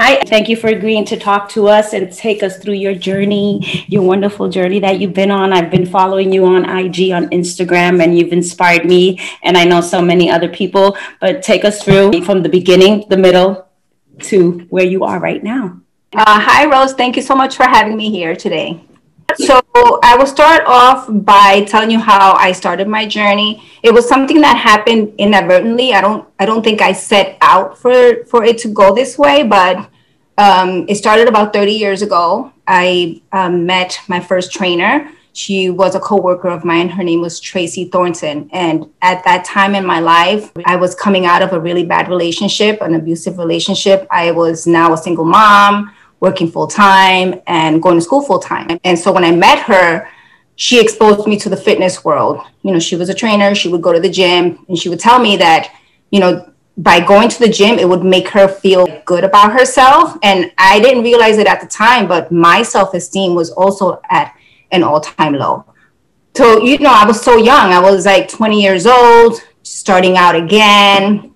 Hi, thank you for agreeing to talk to us and take us through your journey, your wonderful journey that you've been on. I've been following you on IG, on Instagram, and you've inspired me, and I know so many other people. But take us through from the beginning, the middle, to where you are right now. Uh, hi, Rose. Thank you so much for having me here today. So I will start off by telling you how I started my journey. It was something that happened inadvertently. I don't I don't think I set out for for it to go this way, but um, it started about 30 years ago. I um, met my first trainer. She was a coworker of mine. Her name was Tracy Thornton. And at that time in my life, I was coming out of a really bad relationship, an abusive relationship. I was now a single mom working full time and going to school full time. And so when I met her, she exposed me to the fitness world. You know, she was a trainer, she would go to the gym, and she would tell me that, you know, by going to the gym, it would make her feel good about herself. And I didn't realize it at the time, but my self esteem was also at an all time low. So, you know, I was so young. I was like 20 years old, starting out again,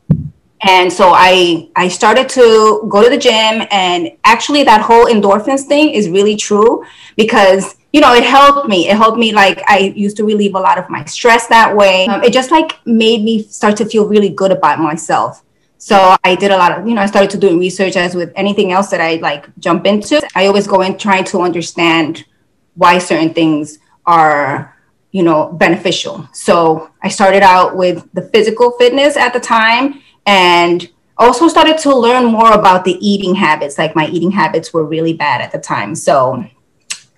and so i i started to go to the gym and actually that whole endorphins thing is really true because you know it helped me. It helped me like i used to relieve a lot of my stress that way. Um, it just like made me start to feel really good about myself. So i did a lot of you know i started to do research as with anything else that i like jump into. I always go in trying to understand why certain things are you know beneficial. So i started out with the physical fitness at the time and also started to learn more about the eating habits. Like my eating habits were really bad at the time. So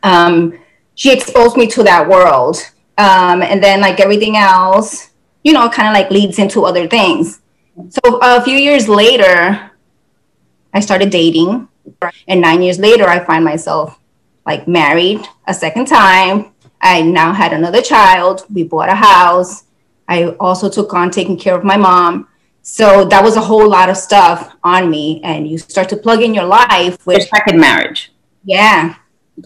um, she exposed me to that world. Um, and then, like everything else, you know, kind of like leads into other things. So a few years later, I started dating. And nine years later, I find myself like married a second time. I now had another child. We bought a house. I also took on taking care of my mom. So that was a whole lot of stuff on me, and you start to plug in your life with your second marriage. Yeah,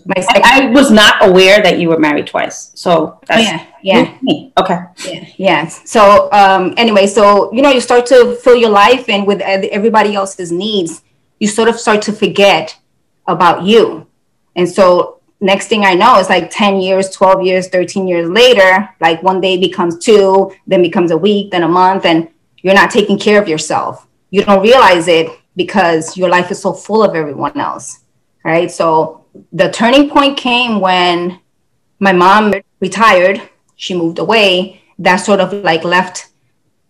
my second I, I, was not aware that you were married twice. So that's oh, yeah, yeah, okay, yeah, yeah. So um, anyway, so you know, you start to fill your life in with everybody else's needs. You sort of start to forget about you, and so next thing I know, it's like 10 years, 12 years, 13 years later, like one day becomes two, then becomes a week, then a month. And you're not taking care of yourself. You don't realize it because your life is so full of everyone else. Right. So the turning point came when my mom retired, she moved away. That sort of like left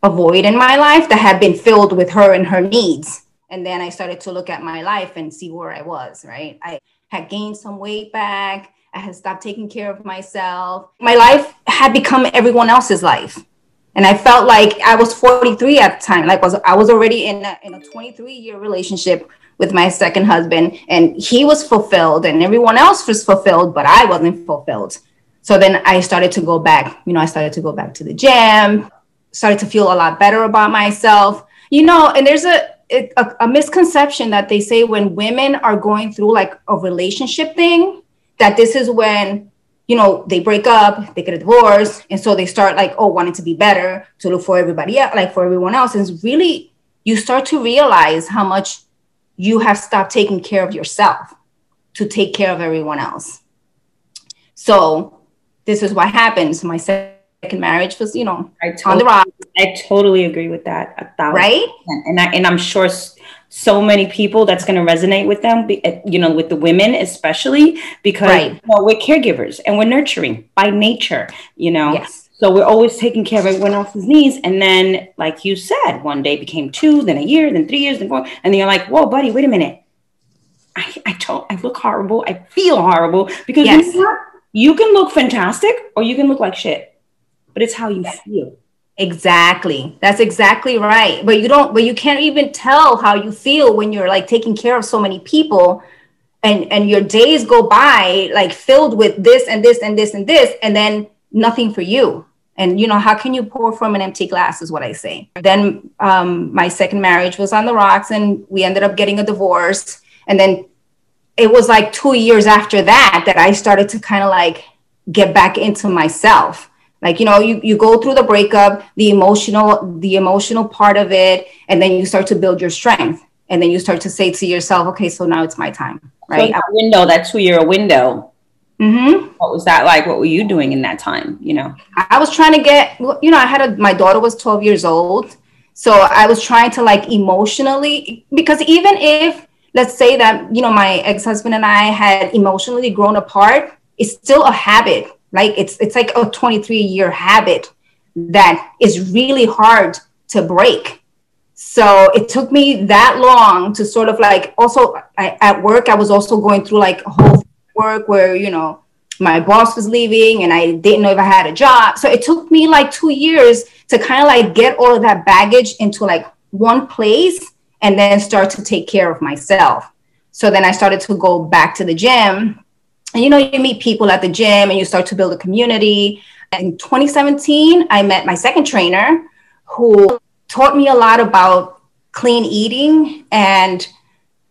a void in my life that had been filled with her and her needs. And then I started to look at my life and see where I was, right? I had gained some weight back. I had stopped taking care of myself. My life had become everyone else's life and I felt like I was 43 at the time. Like was I was already in a, in a 23 year relationship with my second husband, and he was fulfilled, and everyone else was fulfilled, but I wasn't fulfilled. So then I started to go back. You know, I started to go back to the gym. Started to feel a lot better about myself. You know, and there's a a, a misconception that they say when women are going through like a relationship thing, that this is when you know, they break up, they get a divorce, and so they start like, oh, wanting to be better to look for everybody else, like for everyone else. And it's really, you start to realize how much you have stopped taking care of yourself to take care of everyone else. So this is what happens. My second marriage was, you know, I totally, on the rock. I totally agree with that. right? And I, and I'm sure so many people that's going to resonate with them eh, you know with the women especially because right. you know, we're caregivers and we're nurturing by nature you know? Yes. so we're always taking care of everyone else's needs and then like you said one day became two then a year then three years then four and then you're like whoa buddy wait a minute. I, I don't i look horrible. I feel horrible. Because yes. you can look fantastic or you can look like shit but it's how you feel Exactly. That's exactly right. But you don't, but you can't even tell how you feel when you're like taking care of so many people and and your days go by like filled with this and this and this and this and then nothing for you. And you know, how can you pour from an empty glass is what I say. Then um, my second marriage was on the rocks and we ended up getting a divorce. And then it was like two years after that that I started to kind of like get back into myself like you know you, you go through the breakup the emotional the emotional part of it and then you start to build your strength and then you start to say to yourself, okay, so now it's my time, right? So that window, that two year window. Mm-hmm. What was that like? What were you doing in that time? You know, I was trying to get, you know, I had a, my daughter was 12 years old. So I was trying to like emotionally, because even if, let's say that, you know, my ex husband and I had emotionally grown apart, it's still a habit. Like it's, it's like a 23 year habit that is really hard to break. So it took me that long to sort of like also I, at work i was also going through like a whole work where you know my boss was leaving and i didn't know if i had a job. So it took me like two years to kind of like get all of that baggage into like one place and then start to take care of myself. So then i started to go back to the gym and you know you meet people at the gym and you start to build a community in 2017 i met my second trainer who taught me a lot about clean eating and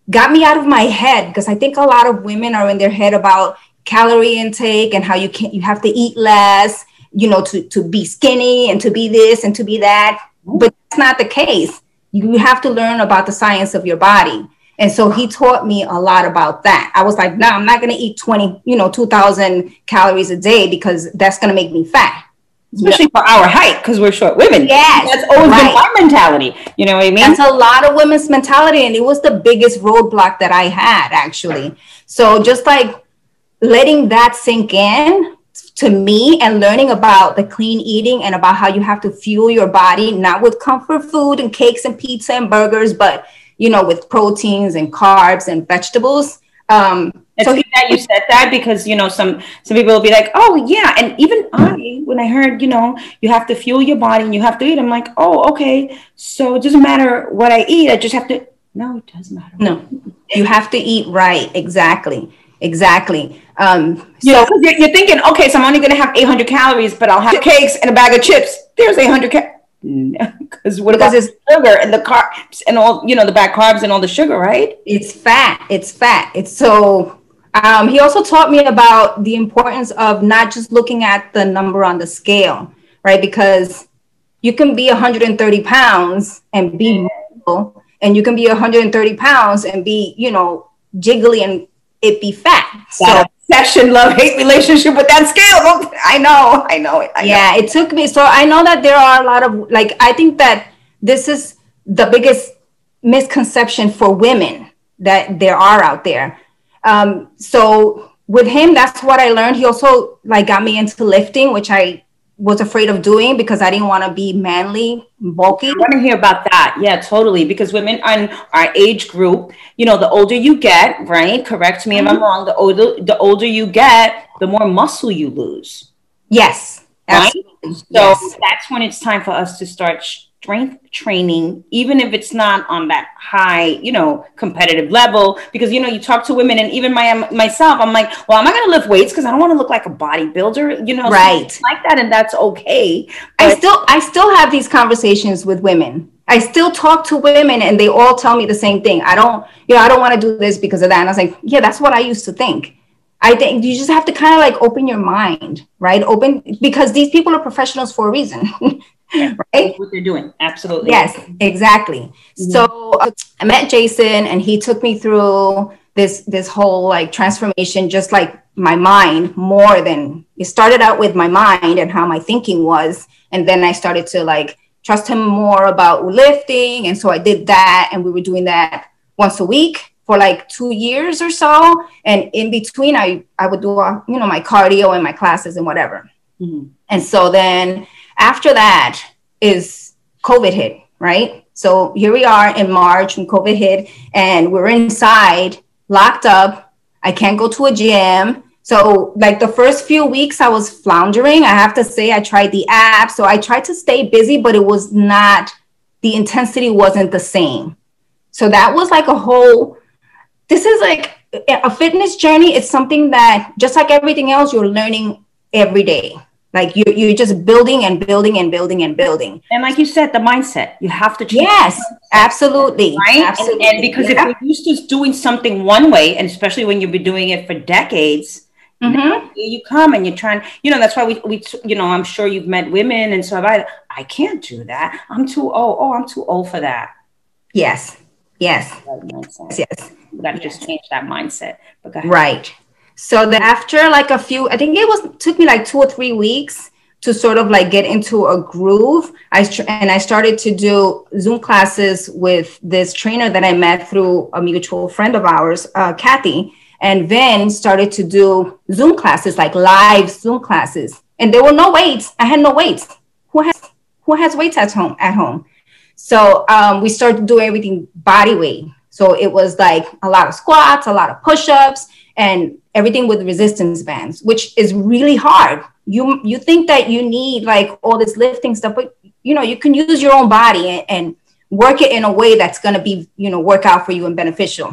got me out of my head because I think a lot of women are in their head about calorie intake and how you can you have to eat less, you know, to, to be skinny and to be this and to be that. But that's not the case. You have to learn about the science of your body. And so he taught me a lot about that. I was like, no, I'm not going to eat 20, you know, 2000 calories a day because that's going to make me fat especially for our height because we're short women. Yeah, that's always right. been our mentality. You know what I mean? That's a lot of women's mentality, and it was the biggest roadblock that I had actually. So just like letting that sink in to me and learning about the clean eating and about how you have to fuel your body not with comfort food and cakes and pizza and burgers, but you know with proteins and carbs and vegetables. Um, so he, that you said that because you know some some people will be like, oh yeah, and even I when I heard you know you have to fuel your body and you have to eat, I'm like, oh okay, so it doesn't matter what I eat, I just have to. No, it doesn't matter. No, you have to eat right. Exactly, exactly. Um, so so you're, you're thinking, okay, so I'm only going to have 800 calories, but I'll have cakes and a bag of chips. There's 800 calories because what because about it's sugar and the carbs and all you know the bad carbs and all the sugar right it's fat it's fat it's so um, he also taught me about the importance of not just looking at the number on the scale, right? Because you can be 130 pounds and be and you can be 130 pounds and be, you know, jiggly and it be fat. So obsession, love, hate relationship with that scale. I know, I know. I yeah, know. it took me. So I know that there are a lot of like, I think that this is the biggest misconception for women that there are out there um, so with him, that's what I learned. He also like got me into lifting, which I was afraid of doing because I didn't want to be manly, bulky. I want to hear about that. Yeah, totally. Because women on our age group, you know, the older you get, right? Correct me mm-hmm. if I'm wrong. The older the older you get, the more muscle you lose. Yes. Right. So yes. that's when it's time for us to start strength training, even if it's not on that high, you know, competitive level. Because you know, you talk to women, and even my myself, I'm like, well, am I going to lift weights because I don't want to look like a bodybuilder, you know, right? Like that, and that's okay. I still, I still have these conversations with women. I still talk to women, and they all tell me the same thing. I don't, you know, I don't want to do this because of that. And I was like, yeah, that's what I used to think. I think you just have to kind of like open your mind, right? Open because these people are professionals for a reason. right? What they're doing. Absolutely. Yes, exactly. Mm-hmm. So uh, I met Jason and he took me through this this whole like transformation just like my mind more than it started out with my mind and how my thinking was and then I started to like trust him more about lifting and so I did that and we were doing that once a week for like two years or so and in between I I would do uh, you know my cardio and my classes and whatever mm-hmm. and so then after that is COVID hit, right? So here we are in March when COVID hit, and we're inside, locked up. I can't go to a gym. So, like the first few weeks, I was floundering. I have to say, I tried the app. So, I tried to stay busy, but it was not, the intensity wasn't the same. So, that was like a whole, this is like a fitness journey. It's something that, just like everything else, you're learning every day. Like you, you're just building and building and building and building. And like you said, the mindset you have to change. Yes, absolutely, right. Absolutely. And, and because yeah. if you're used to doing something one way, and especially when you've been doing it for decades, Mm-hmm. you come and you're trying you know that's why we, we you know i'm sure you've met women and so i i can't do that i'm too old oh i'm too old for that yes Yes. Mindset. Yes. We got to just change that mindset. But. Right. So then after like a few, I think it was took me like two or three weeks to sort of like get into a groove. I and I started to do Zoom classes with this trainer that I met through a mutual friend of ours, uh, Kathy, and then started to do Zoom classes, like live Zoom classes, and there were no weights. I had no weights. Who has who has weights at home? At home. So um, we started doing everything body weight. So it was like a lot of squats, a lot of push-ups, and everything with resistance bands, which is really hard. You you think that you need like all this lifting stuff, but you know you can use your own body and, and work it in a way that's going to be you know work out for you and beneficial.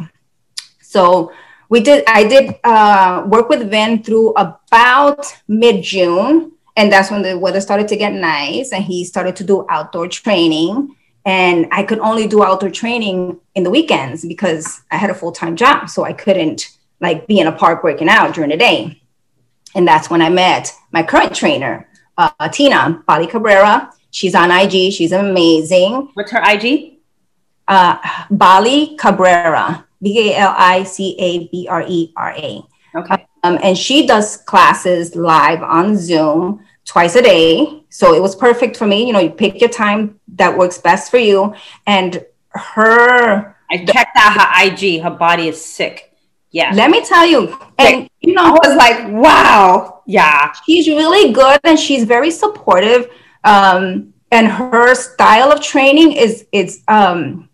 So we did. I did uh, work with Vin through about mid June, and that's when the weather started to get nice, and he started to do outdoor training and I could only do outdoor training in the weekends because I had a full time job. So I couldn't like be in a park working out during the day. And that's when I met my current trainer, uh, Tina Bali Cabrera. She's on IG. She's amazing. What's her IG? Uh, Bali Cabrera, B A L I C A B R E R A. Okay. Um, and she does classes live on Zoom twice a day. So it was perfect for me. You know, you pick your time that works best for you. And her. I checked out her IG. Her body is sick. Yeah. Let me tell you. And, you know, I was like, wow. Yeah. She's really good and she's very supportive. Um, and her style of training is, it's, um,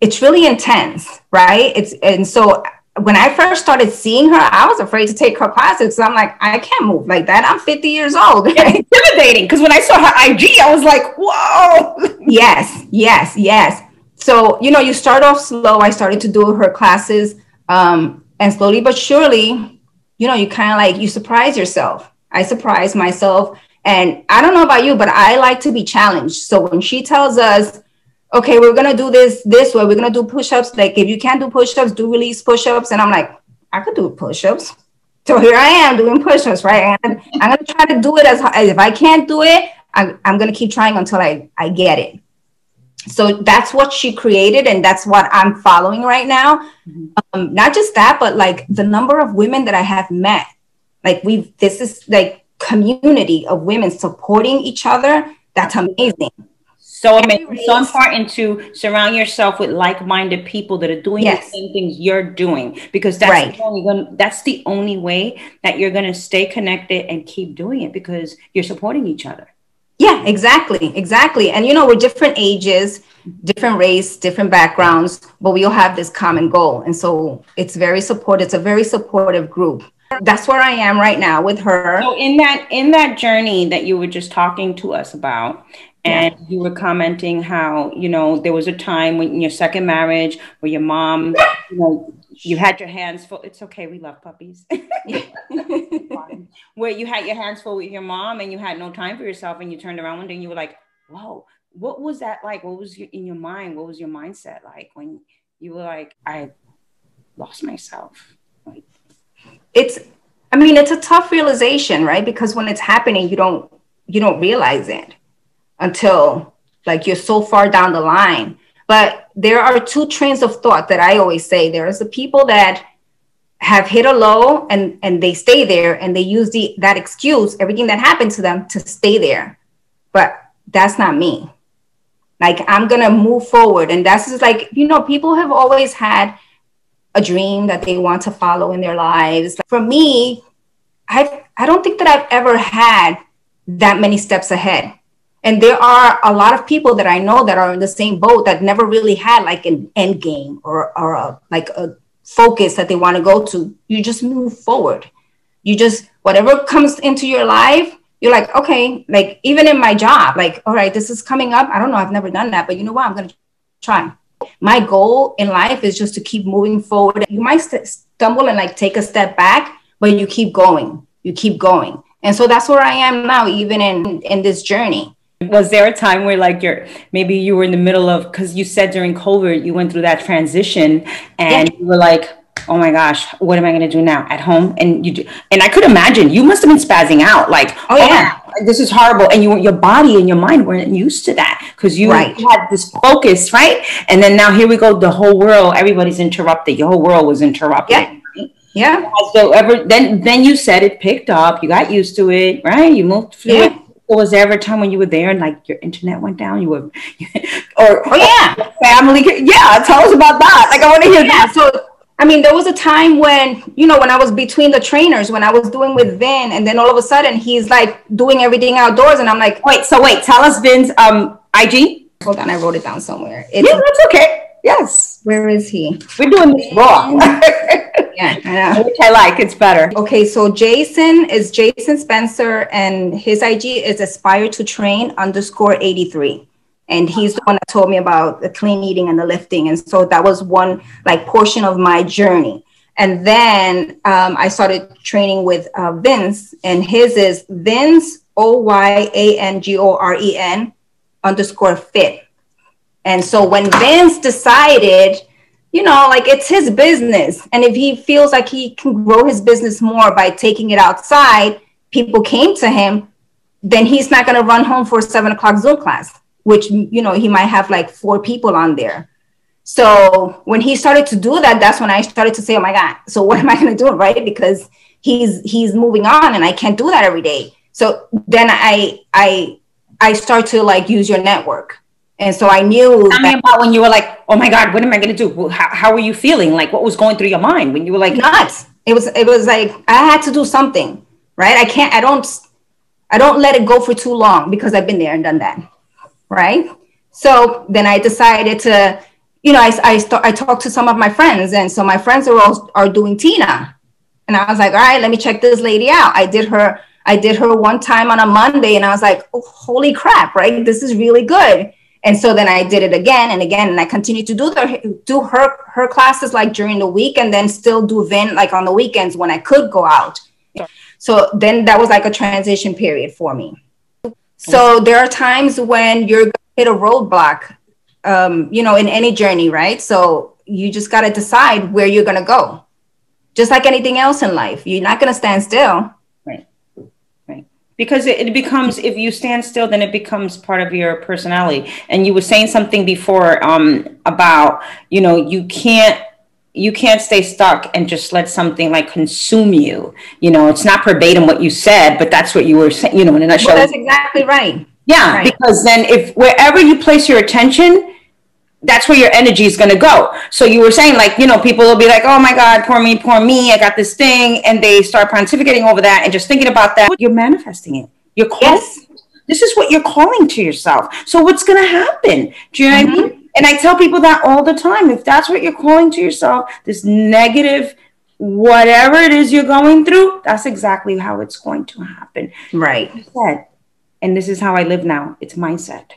it's really intense, right? It's, and so when I first started seeing her, I was afraid to take her classes. So I'm like, I can't move like that. I'm 50 years old. intimidating. Because when I saw her IG, I was like, whoa. yes, yes, yes. So, you know, you start off slow. I started to do her classes. Um, and slowly but surely, you know, you kind of like, you surprise yourself. I surprise myself. And I don't know about you, but I like to be challenged. So when she tells us, okay, we're gonna do this this way. We're gonna do push-ups. Like if you can't do push-ups, do release push-ups. And I'm like, I could do push-ups. So here I am doing push-ups, right? And I'm gonna try to do it as, as if I can't do it, I'm, I'm gonna keep trying until I, I get it. So that's what she created, and that's what I'm following right now. Mm-hmm. Um, not just that, but like the number of women that I have met. Like we've this is like community of women supporting each other. That's amazing so amazing, so important to surround yourself with like-minded people that are doing yes. the same things you're doing because that's right. the only gonna, that's the only way that you're going to stay connected and keep doing it because you're supporting each other. Yeah, exactly, exactly. And you know, we're different ages, different race, different backgrounds, but we all have this common goal, and so it's very supportive. It's a very supportive group that's where I am right now with her. So in that in that journey that you were just talking to us about, and yeah. you were commenting how you know there was a time when in your second marriage where your mom you know you had your hands full it's okay we love puppies where you had your hands full with your mom and you had no time for yourself and you turned around one day and you were like whoa what was that like what was your, in your mind what was your mindset like when you were like i lost myself it's i mean it's a tough realization right because when it's happening you don't you don't realize it until like you're so far down the line. But there are two trains of thought that I always say. There's the people that have hit a low and and they stay there and they use the that excuse, everything that happened to them to stay there. But that's not me. Like I'm gonna move forward. And that's just like, you know, people have always had a dream that they want to follow in their lives. For me, I I don't think that I've ever had that many steps ahead and there are a lot of people that i know that are in the same boat that never really had like an end game or, or a, like a focus that they want to go to you just move forward. You just whatever comes into your life you're like okay like even in my job like all right this is coming up. I don't know i've never done that but you know what? I'm gonna try. My goal in life is just to keep moving forward. You might st- stumble and like take a step back but you keep going. You keep going. And so that's where i am now even in in this journey was there a time where like you're maybe you were in the middle of because you said during COVID you went through that transition and yeah. you were like, oh my gosh, what am I going to do now at home? And you do, and I could imagine you must have been spazzing out, like, oh, yeah, oh, this is horrible, and you, your body and your mind weren't used to that because you right. had this focus, right? And then now here we go, the whole world, everybody's interrupted. Your whole world was interrupted. Yeah. Right? Yeah. So ever then, then you said it picked up. You got used to it, right? You moved through yeah. It was there ever a time when you were there and like your internet went down? You were, or oh yeah, family. Yeah, tell us about that. Like I want to hear yeah, that. So I mean, there was a time when, you know, when I was between the trainers, when I was doing with Vin, and then all of a sudden he's like doing everything outdoors, and I'm like, wait, so wait, tell us Vin's um IG. Hold on, I wrote it down somewhere. It's, yeah, that's okay. Yes. Where is he? We're doing this raw. yeah, I. Which I like. It's better. Okay, so Jason is Jason Spencer, and his IG is aspire to train underscore 83 and he's the one that told me about the clean eating and the lifting and so that was one like portion of my journey and then um, i started training with uh, vince and his is vince o-y-a-n-g-o-r-e-n underscore fit and so when vince decided you know like it's his business. And if he feels like he can grow his business more by taking it outside people came to him then he's not going to run home for seven o'clock zoom class which you know he might have like four people on there. So when he started to do that that's when i started to say oh my god so what am i going to do? Right? Because he's he's moving on and i can't do that every day. So then i i i start to like use your network and so i knew tell me about when you were like oh my god what am i going to do how, how were you feeling like what was going through your mind when you were like nuts it was it was like i had to do something right i can't i don't i don't let it go for too long because i've been there and done that right? So then I decided to, you know, I, I, st- I talked to some of my friends, and so my friends are all are doing Tina, and I was like, all right, let me check this lady out. I did her, I did her one time on a Monday, and I was like, oh, holy crap, right? This is really good. And so then I did it again and again, and I continued to do the do her her classes like during the week, and then still do Vin like on the weekends when I could go out. So then that was like a transition period for me. So there are times when you're hit a roadblock, um, you know, in any journey, right? So you just got to decide where you're going to go. Just like anything else in life, you're not going to stand still. Because it, it, becomes, if you stand still, then it becomes part of your personality. And you were saying something before um, about, you know, you can't you can't stay stuck and just let something like consume you. You know, it's not verbatim what you said, but that's what you were saying, you know, in a nutshell. Well, that's exactly right. Yeah, right. because then if wherever you place your attention, that's where your energy is going to go. So you were saying like, you know, people will be like, oh my God, poor me, poor me, I got this thing. And they start pontificating over that and just thinking about that. You're manifesting it. You're calling. Yes. This is what you're calling to yourself. So what's going to happen? Do you know mm-hmm. what I mean? And I tell people that all the time. If that's what you're calling to yourself, this negative, whatever it is you're going through, that's exactly how it's going to happen. Right. And this is how I live now. It's mindset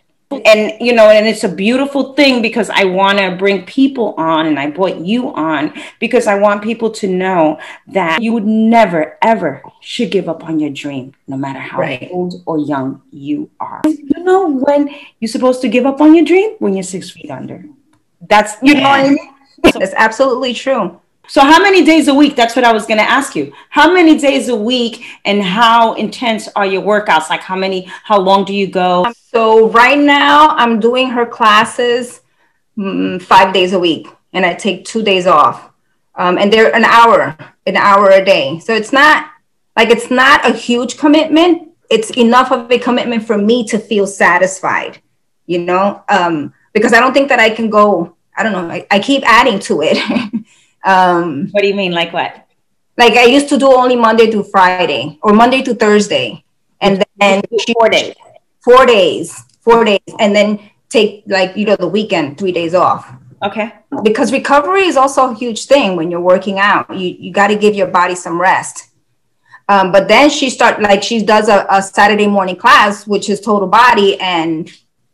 and you know and it's a beautiful thing because i want to bring people on and i brought you on because i want people to know that you would never ever should give up on your dream no matter how right. old or young you are. You know when you're supposed to give up on your dream? When you're six feet under. That's you yeah. know what i mean? It's absolutely true so how many days a week? That's what I was going to ask you. How many days a week and how intense are your workouts? Like how many, how long do you go? So right now I'm doing her classes mm, five days a week and I take two days off. Um, and they're an hour, an hour a day. So it's not like, it's not a huge commitment. It's enough of a commitment for me to feel satisfied, you know? Um, because I don't think that I can go, I don't know, I, I keep adding to it. Um, what do you mean? Like what? Like I used to do only Monday to Friday or Monday to Thursday, and then four days. Four days. Four days, and then take like you know the weekend, three days off. Okay. Because recovery is also a huge thing when you're working out. You you got to give your body some rest. Um, but then she start like she does a, a Saturday morning class, which is total body, and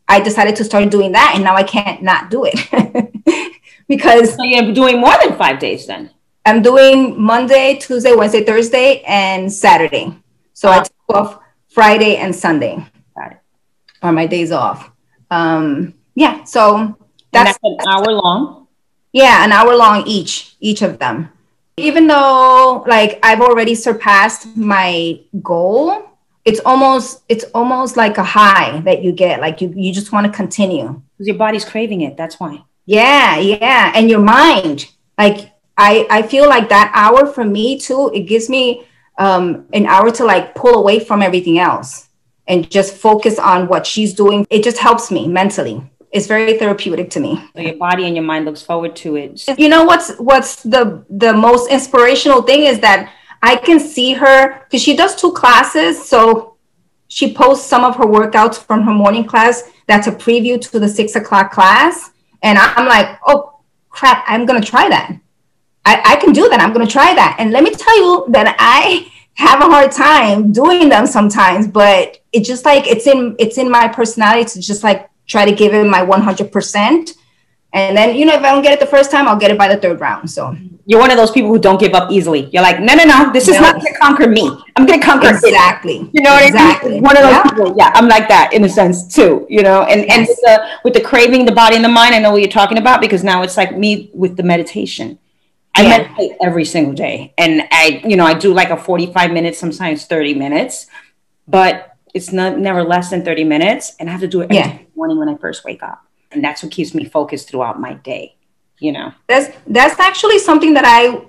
I decided to start doing that, and now I can't not do it. because so you're doing more than five days then. I'm doing Monday, Tuesday, Wednesday, Thursday, and Saturday. So I take off Friday and Sunday. Got it. Are my days off. Um, yeah, so that's, that's an hour long. Yeah, an hour long each, each of them. Even though like I've already surpassed my goal, it's almost it's almost like a high that you get. Like you you just want to continue. Because your body's craving it. That's why. Yeah, yeah. And your mind. Like I I feel like that hour for me too, it gives me um an hour to like pull away from everything else and just focus on what she's doing. It just helps me mentally it's very therapeutic to me. So your body and your mind looks forward to it. You know what's what's the the most inspirational thing is that I can see her because she does two classes. So she posts some of her workouts from her morning class. That's a preview to the six o'clock class. And I'm like, oh crap, I'm gonna try that. I, I can do that. I'm gonna try that. And let me tell you that I have a hard time doing them sometimes, but it's just like it's in it's in my personality to just like try to give it my 100%. And then, you know, if I don't get it the first time, I'll get it by the third round. So you're one of those people who don't give up easily. You're like, no, no, no, this no. is not going to conquer me. I'm going to conquer exactly. It. You know what exactly. I mean? One of those yeah. people. Yeah, I'm like that in a sense too. You know, and yes. and with the, with the craving, the body and the mind, I know what you're talking about because now it's like me with the meditation. I yeah. meditate every single day, and I, you know, I do like a 45 minutes, sometimes 30 minutes, but it's not never less than 30 minutes and I have to do it every yeah. morning when I first wake up. And that's what keeps me focused throughout my day, you know. That's that's actually something that I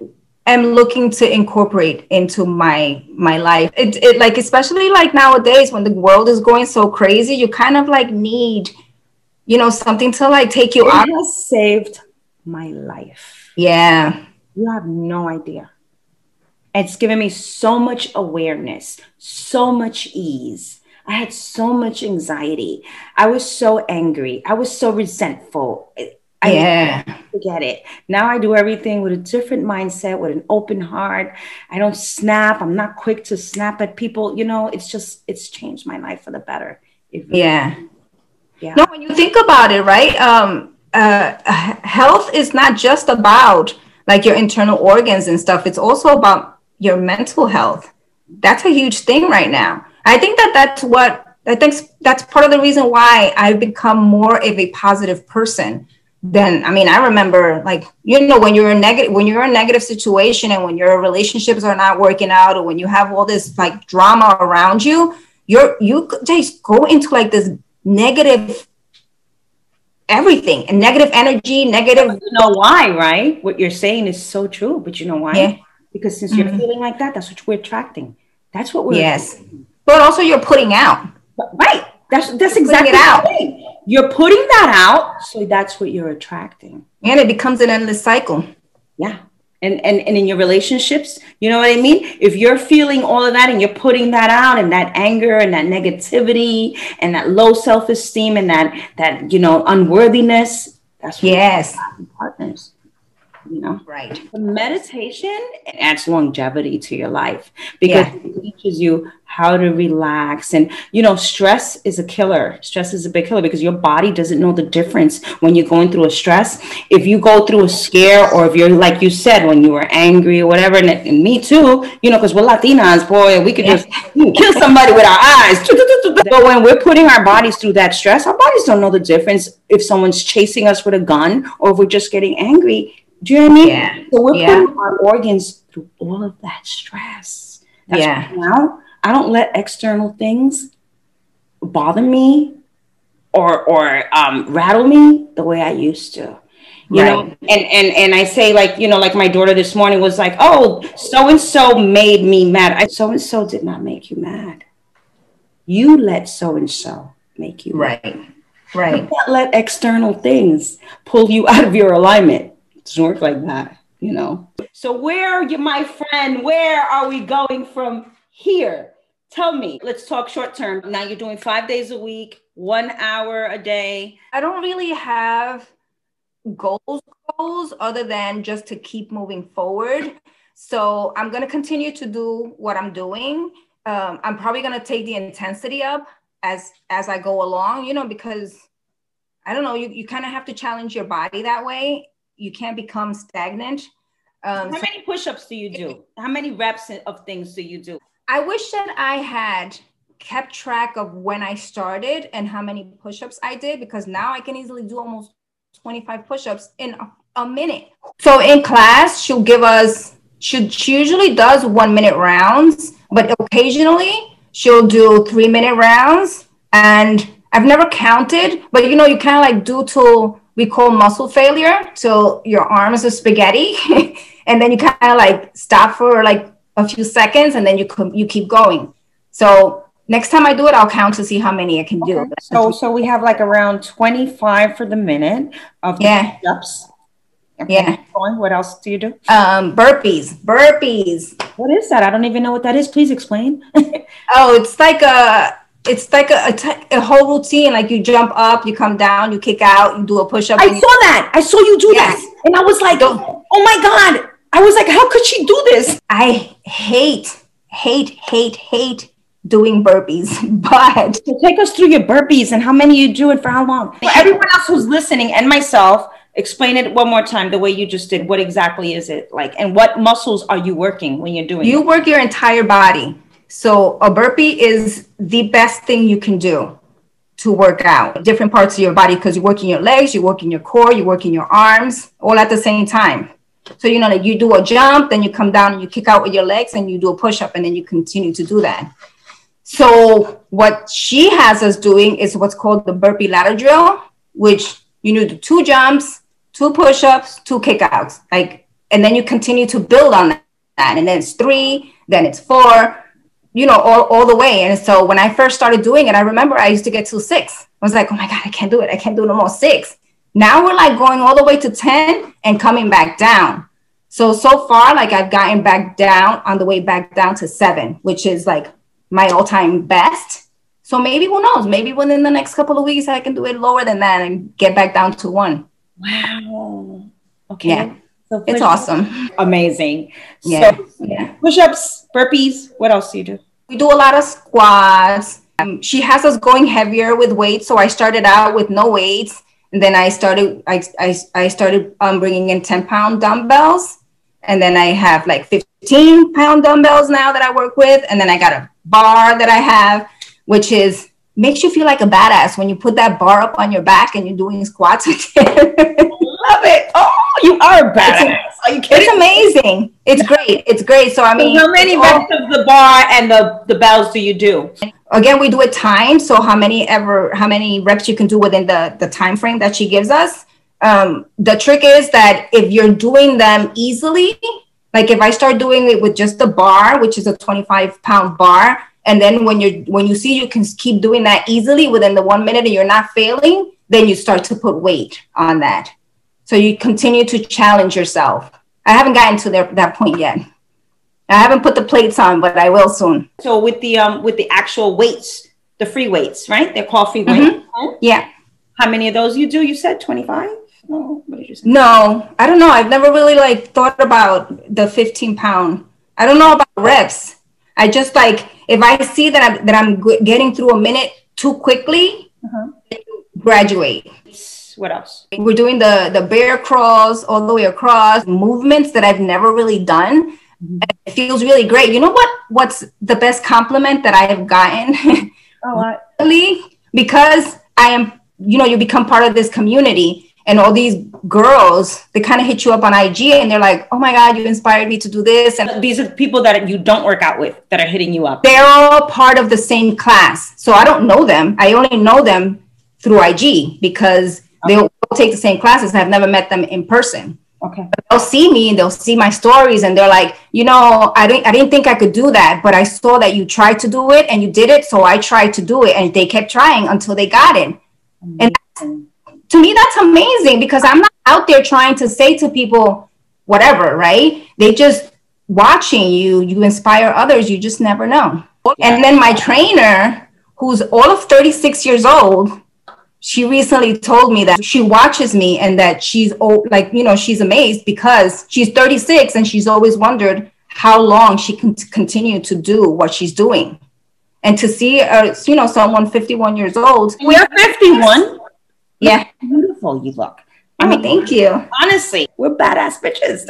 am looking to incorporate into my my life. It, it like especially like nowadays when the world is going so crazy, you kind of like need you know something to like take you it out. has saved my life. Yeah. You have no idea. It's given me so much awareness, so much ease. I had so much anxiety. I was so angry. I was so resentful. I yeah. forget it. Now I do everything with a different mindset, with an open heart. I don't snap. I'm not quick to snap at people. You know, it's just, it's changed my life for the better. Really, yeah. Yeah. No, when you think about it, right? Um, uh, health is not just about like your internal organs and stuff. It's also about your mental health. That's a huge thing right now. I think that that's what I think that's part of the reason why I've become more of a positive person than I mean, I remember like, you know, when you're in negative when you're in a negative situation and when your relationships are not working out or when you have all this like drama around you, you're you just go into like this negative everything and negative energy, negative you know why, right? What you're saying is so true, but you know why? Yeah because since mm-hmm. you're feeling like that, that's what we're attracting. That's what we're yes, attracting. but also you're putting out right. That's that's you're exactly it out. You're putting that out, so that's what you're attracting, and it becomes an endless cycle. Yeah, and and and in your relationships, you know what I mean. If you're feeling all of that and you're putting that out, and that anger and that negativity and that low self esteem and that that you know unworthiness, that's what yes. partners you know? Right. Meditation adds longevity to your life because yeah. it teaches you how to relax. And you know stress is a killer. Stress is a big killer because your body doesn't know the difference when you're going through a stress. If you go through a scare or if you're like you said when you were angry or whatever and, and me too you know because we're latinas boy we could yeah. just kill somebody with our eyes. But when we're putting our bodies through that stress our bodies don't know the difference if someone's chasing us with a gun or if we're just getting angry do you know what I mean? Yeah. So we're yeah. putting our organs through all of that stress. That's yeah. now I don't let external things bother me or or um, rattle me the way I used to. You right. know, and and and I say like you know like my daughter this morning was like, oh, so and so made me mad. I so and so did not make you mad. You let so and so make you right. Mad. Right. You can't let external things pull you out of your alignment doesn't work like that, you know. So where, you, my friend, where are we going from here? Tell me. Let's talk short term. Now you're doing five days a week, one hour a day. I don't really have goals goals other than just to keep moving forward. So I'm gonna continue to do what I'm doing. Um, I'm probably gonna take the intensity up as as I go along, you know, because I don't know, you, you kind of have to challenge your body that way you can't become stagnant. Um, How so many push-ups do you do? How many reps of things do you do? I wish that I had kept track of when I started and how many push-ups I did because now I can easily do almost 25 push-ups in a, a minute. So in class, she'll give us she, she usually does one minute rounds, but occasionally she'll do three minute rounds. And I've never counted, but you know, you kind of like do till we call muscle failure. So your arms are spaghetti, and then you kind of like stop for like a few seconds, and then you you keep going. So next time I do it, I'll count to see how many I can do. So so we have like around 25 for the minute of yeah. push-ups. Okay. Yeah. What else do you do? Um, burpees. Burpees. What is that? I don't even know what that is. Please explain. oh, it's like a it's like a, a, t- a whole routine. Like you jump up, you come down, you kick out, you do a push up. I saw that. I saw you do yes. that, and I was like, oh, oh my god! I was like, how could she do this? I hate, hate, hate, hate doing burpees, but take us through your burpees and how many you do and for how long. For everyone else who's listening and myself, explain it one more time the way you just did. What exactly is it like, and what muscles are you working when you're doing? You it? work your entire body. So a burpee is the best thing you can do to work out different parts of your body because you're working your legs, you're working your core, you're working your arms all at the same time. So you know, like you do a jump, then you come down and you kick out with your legs, and you do a push up, and then you continue to do that. So what she has us doing is what's called the burpee ladder drill, which you do two jumps, two push-ups, two kickouts, like, and then you continue to build on that, and then it's three, then it's four, you know, all, all the way. And so when I first started doing it, I remember I used to get to six. I was like, oh my God, I can't do it. I can't do no more six. Now we're like going all the way to 10 and coming back down. So, so far, like I've gotten back down on the way back down to seven, which is like my all time best. So maybe who knows? Maybe within the next couple of weeks, I can do it lower than that and get back down to one. Wow. Okay. Yeah. So it's awesome. Amazing. Yeah. So, yeah. Push ups, burpees. What else do you do? We do a lot of squats. Um, she has us going heavier with weights. So I started out with no weights. And then I started, I, I, I started um, bringing in 10 pound dumbbells. And then I have like 15 pound dumbbells now that I work with. And then I got a bar that I have, which is makes you feel like a badass when you put that bar up on your back and you're doing squats with it. Love it. Oh, you are a badass. Are you kidding? It's amazing. It's great. It's great. So I mean, so how many reps of the bar and the the bells do you do? Again, we do it time. So how many ever how many reps you can do within the the time frame that she gives us. Um, the trick is that if you're doing them easily, like if I start doing it with just the bar, which is a 25 pound bar, and then when you when you see you can keep doing that easily within the one minute and you're not failing, then you start to put weight on that. So you continue to challenge yourself. I haven't gotten to there, that point yet. I haven't put the plates on, but I will soon. So with the um with the actual weights, the free weights, right? They're called free weights. Mm-hmm. Yeah. How many of those you do? You said 25? No, what did you say? No, I don't know. I've never really like thought about the 15 pound. I don't know about reps. I just like if I see that I'm that I'm getting through a minute too quickly, uh-huh. graduate. What else? We're doing the the bear crawls all the way across movements that I've never really done. Mm-hmm. It feels really great. You know what? What's the best compliment that I have gotten? Oh, really? Because I am, you know, you become part of this community and all these girls they kind of hit you up on ig and they're like oh my god you inspired me to do this and these are people that you don't work out with that are hitting you up they're all part of the same class so i don't know them i only know them through ig because they'll take the same classes i've never met them in person. Okay. But they'll see me and they'll see my stories and they're like you know i didn't i didn't think i could do that but i saw that you tried to do it and you did it so i tried to do it and they kept trying until they got it. And to me that's amazing because i'm not out there trying to say to people whatever right? They just watching you you inspire others you just never know. And then my trainer who's all of 36 years old she recently told me that she watches me and that she's oh, like you know she's amazed because she's 36 and she's always wondered how long she can continue to do what she's doing and to see uh, you know someone 51 years old we're 51 yeah. Beautiful you look. I mean, thank you. Honestly, we're badass bitches.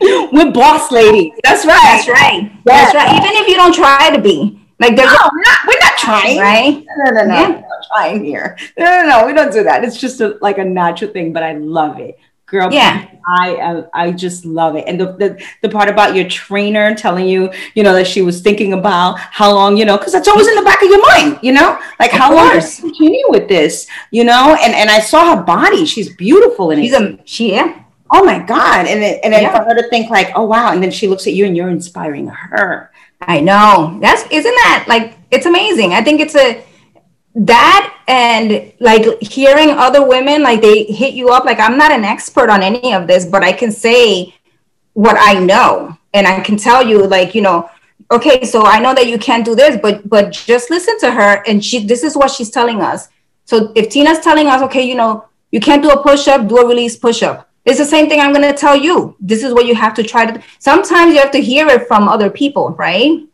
we're boss ladies. That's right. That's right. Yeah. That's right. Even if you don't try to be. Like no, we're, not, we're not trying. Right? No, no, no. Yeah. We're trying here. No, no, no. We don't do that. It's just a, like a natural thing, but I love it. girl. Yeah. I uh, I just love it, and the, the the part about your trainer telling you, you know, that she was thinking about how long, you know, because that's always in the back of your mind, you know, like Of how long course. to continue with this, you know, and and I saw her body; she's beautiful, and She's a she yeah. oh my god, and it, and then Yeah. for her to think like, oh wow, and then she looks at you and you're inspiring her. I know. That's isn't that like it's amazing. I think it's a that and like hearing other women like they hit you up like I'm not an expert on any of this, but I can say what I know and I can tell you like, you know, okay, so I know that you can't do this, but but just listen to her and she this is what she's telling us. So if Tina's telling us, okay, you know, you can't do a push-up, do a release push-up. It's the same thing I'm going to tell you. This is what you have to try to. Sometimes you have to hear it from other people, right?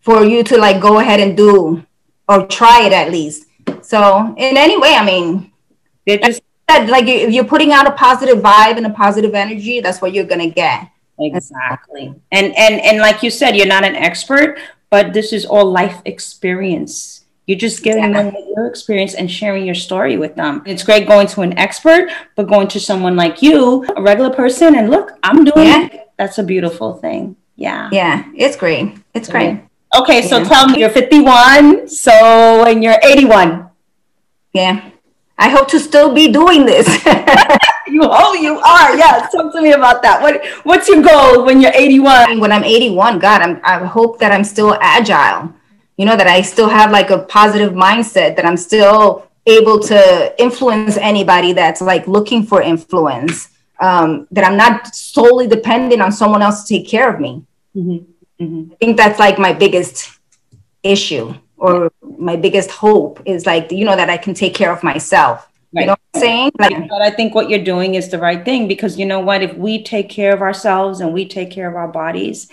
For you to like go ahead and do or try it at least. So in any way, I mean, just that like if you're putting out a positive vibe and a positive energy, that's what you're gonna get. Exactly. And and and like you said, you're not an expert, but this is all life experience. You're just giving Yeah. them your experience and sharing your story with them. It's great going to an expert, but going to someone like you, a regular person, and look, I'm doing Yeah. it. That's a beautiful thing. Yeah. Yeah, it's great. It's great. Okay, so Yeah. tell me you're 51, so and you're 81. Yeah. I hope to still be doing this. You oh you are, yeah. Talk to me about that. What what's your goal when you're 81? when I'm 81, God, I'm, I hope that I'm still agile. You know, that I still have like a positive mindset, that I'm still able to influence anybody that's like looking for influence, um, that I'm not solely dependent on someone else to take care of me. Mhm. I think that's like my biggest issue or my biggest hope is like, you know, that I can take care of myself. You know what I'm saying? Like, But I think what you're doing is the right thing because you know what? If we take care of ourselves and we take care of our bodies,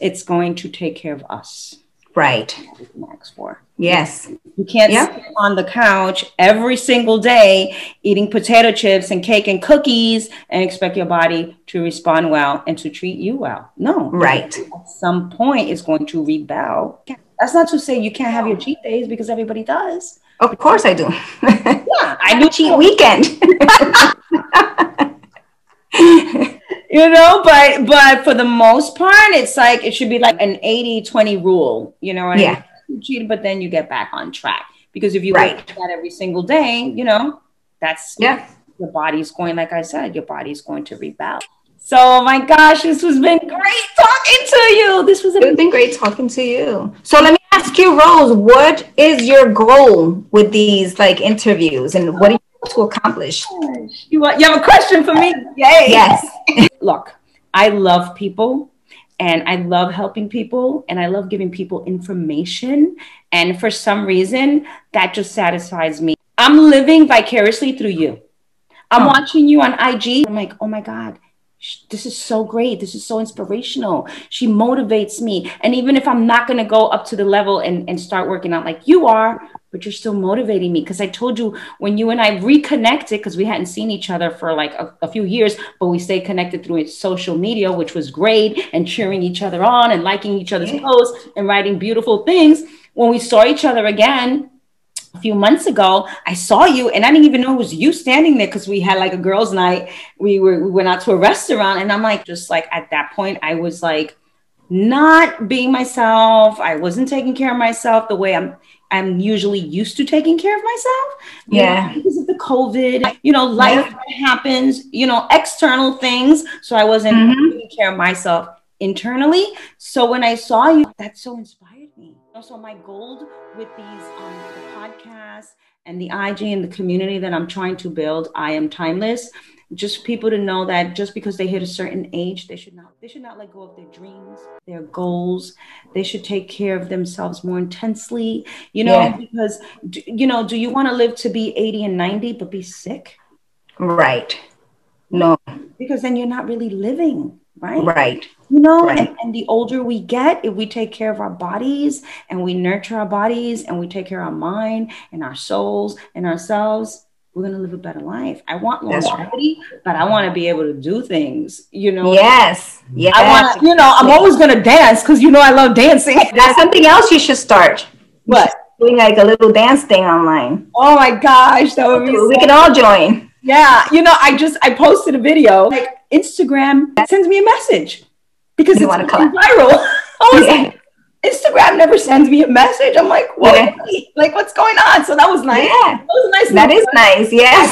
it's going to take care of us. Right. Can for. Yes. You can't Yeah. sit on the couch every single day eating potato chips and cake and cookies and expect your body to respond well and to treat you well. No. Right. At some point, it's going to rebel. That's not to say you can't have your cheat days because everybody does. Of course I do. Yeah, I do Cheat weekend. you know but but for the most part it's like it should be like an 80 20 rule you know what I Yeah. mean? but then you get back on track because if you Right. right. that every single day you know that's Yeah. your body's going like i said your body's going to rebel so oh my gosh this has been great talking to you this was It's a been great talking to you. So let me ask you, Rose, what is your goal with these like interviews and what do you to accomplish? Oh you, want, you have a question for me yay Yes. look, I love people and I love helping people and I love giving people information. And for some reason, that just satisfies me. I'm living vicariously through you. I'm Oh. watching you on IG. I'm like, oh my God, this is so great. This is so inspirational. She motivates me. And even if I'm not going to go up to the level and, and start working out like you are, but you're still motivating me. Because I told you when you and I reconnected, because we hadn't seen each other for like a, a few years, but we stayed connected through social media, which was great, and cheering each other on and liking each other's posts and writing beautiful things. When we saw each other again, a few months ago, I saw you and I didn't even know it was you standing there because we had like a girls' night. We were we went out to a restaurant and I'm like, just like at that point, I was like not being myself. I wasn't taking care of myself the way I'm I'm usually used to taking care of myself. you Yeah. know, because of the COVID, you know, life happens, you know, external things. So I wasn't Mhm. taking care of myself internally. So when I saw you, that so inspired me. Also, my goal with these um, the podcasts and the IG and the community that I'm trying to build, I am timeless. Just people to know that just because they hit a certain age, they should not they should not let go of their dreams, their goals. They should take care of themselves more intensely. You know, Yeah. because you know, do you want to live to be 80 and 90 but be sick? Right. No. Because then you're not really living, right? Right. You know, Right. and, and the older we get, if we take care of our bodies and we nurture our bodies and we take care of our mind and our souls and ourselves, we're gonna live a better life. I want That's right. longevity, but I want to be able to do things. You know, Yes. Yes. I want, you know, I'm always gonna dance because you know I love dancing. That's something else you should start. What? Doing like a little dance thing online. Oh my gosh, that would be. We so- can all join. Yeah, you know, I just I posted a video. Like Instagram sends me a message because You it's wanna going collab. viral. Oh, I Yeah. like, Instagram never sends me a message. I'm like, what? Yeah. Like, what's going on? So that was nice. Yeah. That was a nice. That is nice. Yes.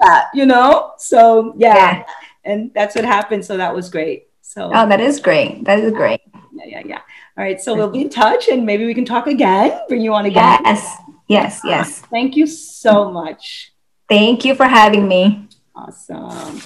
that, you know. So yeah. Yeah. and that's what happened. So that was great. So oh, that is great. That is great. yeah, yeah, yeah. All right, so we'll be in touch, and maybe we can talk again. Bring you on again. Yes. Yes. Yes. Thank you so much. Thank you for having me. Awesome.